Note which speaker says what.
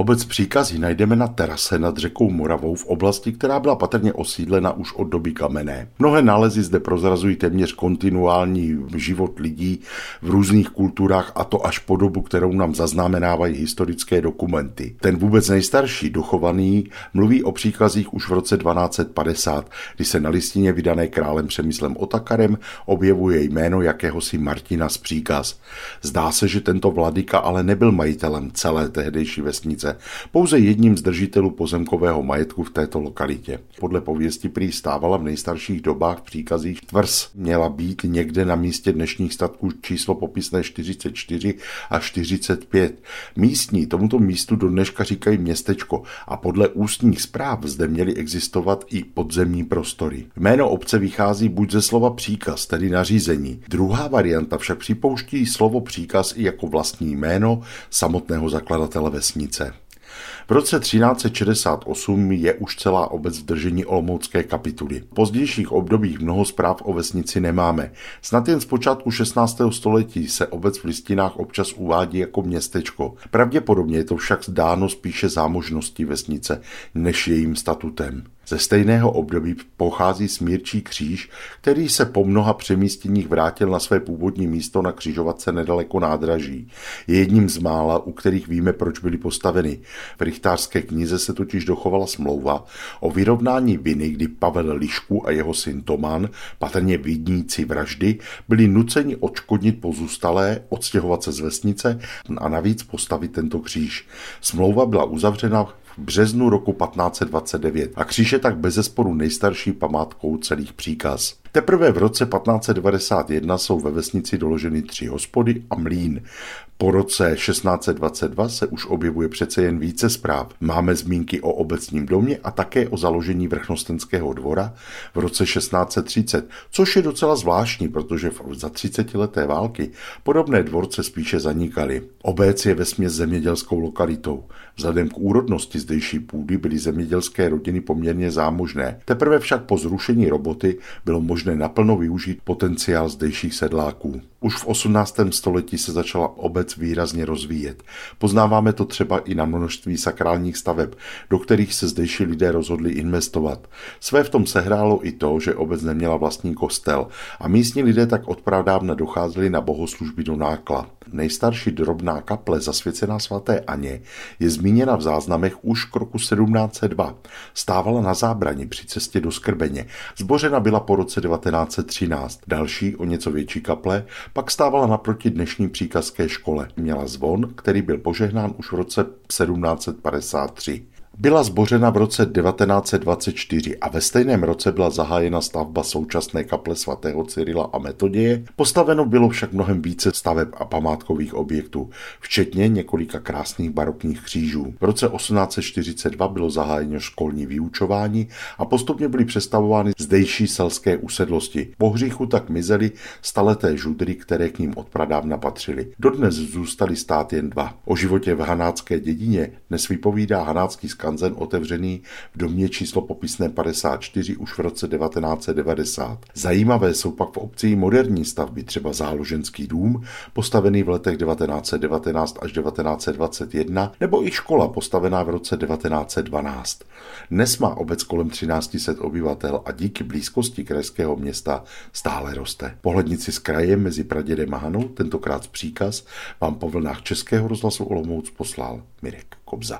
Speaker 1: Obec Příkazí najdeme na terase nad řekou Moravou v oblasti, která byla patrně osídlena už od doby kamenné. Mnohé nálezy zde prozrazují téměř kontinuální život lidí v různých kulturách a to až po dobu, kterou nám zaznamenávají historické dokumenty. Ten vůbec nejstarší, dochovaný, mluví o příkazích už v roce 1250, kdy se na listině vydané králem Přemyslem Otakarem objevuje jméno jakéhosi Martina z příkaz. Zdá se, že tento vladyka ale nebyl majitelem celé tehdejší vesnice pouze jedním z držitelů pozemkového majetku v této lokalitě. Podle pověsti prý stávala v nejstarších dobách v příkazích tvrz. Měla být někde na místě dnešních statků číslo popisné 44 a 45. Místní tomuto místu do dneška říkají městečko a podle ústních zpráv zde měly existovat i podzemní prostory. Jméno obce vychází buď ze slova příkaz, tedy nařízení. Druhá varianta však připouští slovo příkaz i jako vlastní jméno samotného zakladatele vesnice. V roce 1368 je už celá obec v držení Olomoucké kapituly. V pozdějších obdobích mnoho zpráv o vesnici nemáme. Snad jen z počátku 16. století se obec v listinách občas uvádí jako městečko. Pravděpodobně je to však zdáno spíše zámožností vesnice než jejím statutem. Ze stejného období pochází smírčí kříž, který se po mnoha přemístěních vrátil na své původní místo na křižovatce nedaleko nádraží. Je jedním z mála, u kterých víme, proč byly postaveny. V richtářské knize se totiž dochovala smlouva o vyrovnání viny, kdy Pavel Lišku a jeho syn Toman, patrně vidníci vraždy, byli nuceni odškodnit pozůstalé, odstěhovat se z vesnice a navíc postavit tento kříž. Smlouva byla uzavřena březnu roku 1529 a kříž je tak bezesporu nejstarší památkou celých příkaz. Teprve v roce 1591 jsou ve vesnici doloženy tři hospody a mlín. Po roce 1622 se už objevuje přece jen více zpráv. Máme zmínky o obecním domě a také o založení vrchnostenského dvora v roce 1630, což je docela zvláštní, protože za 30 leté války podobné dvorce spíše zanikaly. Obec je vesměs zemědělskou lokalitou. Vzhledem k úrodnosti zdejší půdy byly zemědělské rodiny poměrně zámožné. Teprve však po zrušení roboty bylo možné naplno využít potenciál zdejších sedláků. Už v 18. století se začala obec výrazně rozvíjet. Poznáváme to třeba i na množství sakrálních staveb, do kterých se zdejší lidé rozhodli investovat. Své v tom sehrálo i to, že obec neměla vlastní kostel a místní lidé tak odprávdávna docházeli na bohoslužby do nákla. Nejstarší drobná kaple zasvěcená svaté Aně je zmíněna v záznamech už k roku 1702. Stávala na zábrani při cestě do Skrbeně. Zbořena byla po roce 1913. Další, o něco větší kaple, pak stávala naproti dnešní příkazské škole. Měla zvon, který byl požehnán už v roce 1753 byla zbořena v roce 1924 a ve stejném roce byla zahájena stavba současné kaple svatého Cyrila a Metoděje. Postaveno bylo však mnohem více staveb a památkových objektů, včetně několika krásných barokních křížů. V roce 1842 bylo zahájeno školní vyučování a postupně byly přestavovány zdejší selské usedlosti. Po hříchu tak mizely staleté žudry, které k ním odpradávna patřily. Dodnes zůstaly stát jen dva. O životě v hanácké dědině dnes vypovídá hanácký skanzen otevřený v domě číslo popisné 54 už v roce 1990. Zajímavé jsou pak v obci moderní stavby, třeba záloženský dům, postavený v letech 1919 až 1921, nebo i škola postavená v roce 1912. Dnes má obec kolem 1300 obyvatel a díky blízkosti krajského města stále roste. Pohlednici s krajem mezi Pradědem a Hanou, tentokrát z příkaz, vám po vlnách Českého rozhlasu Olomouc poslal Mirek Kobza.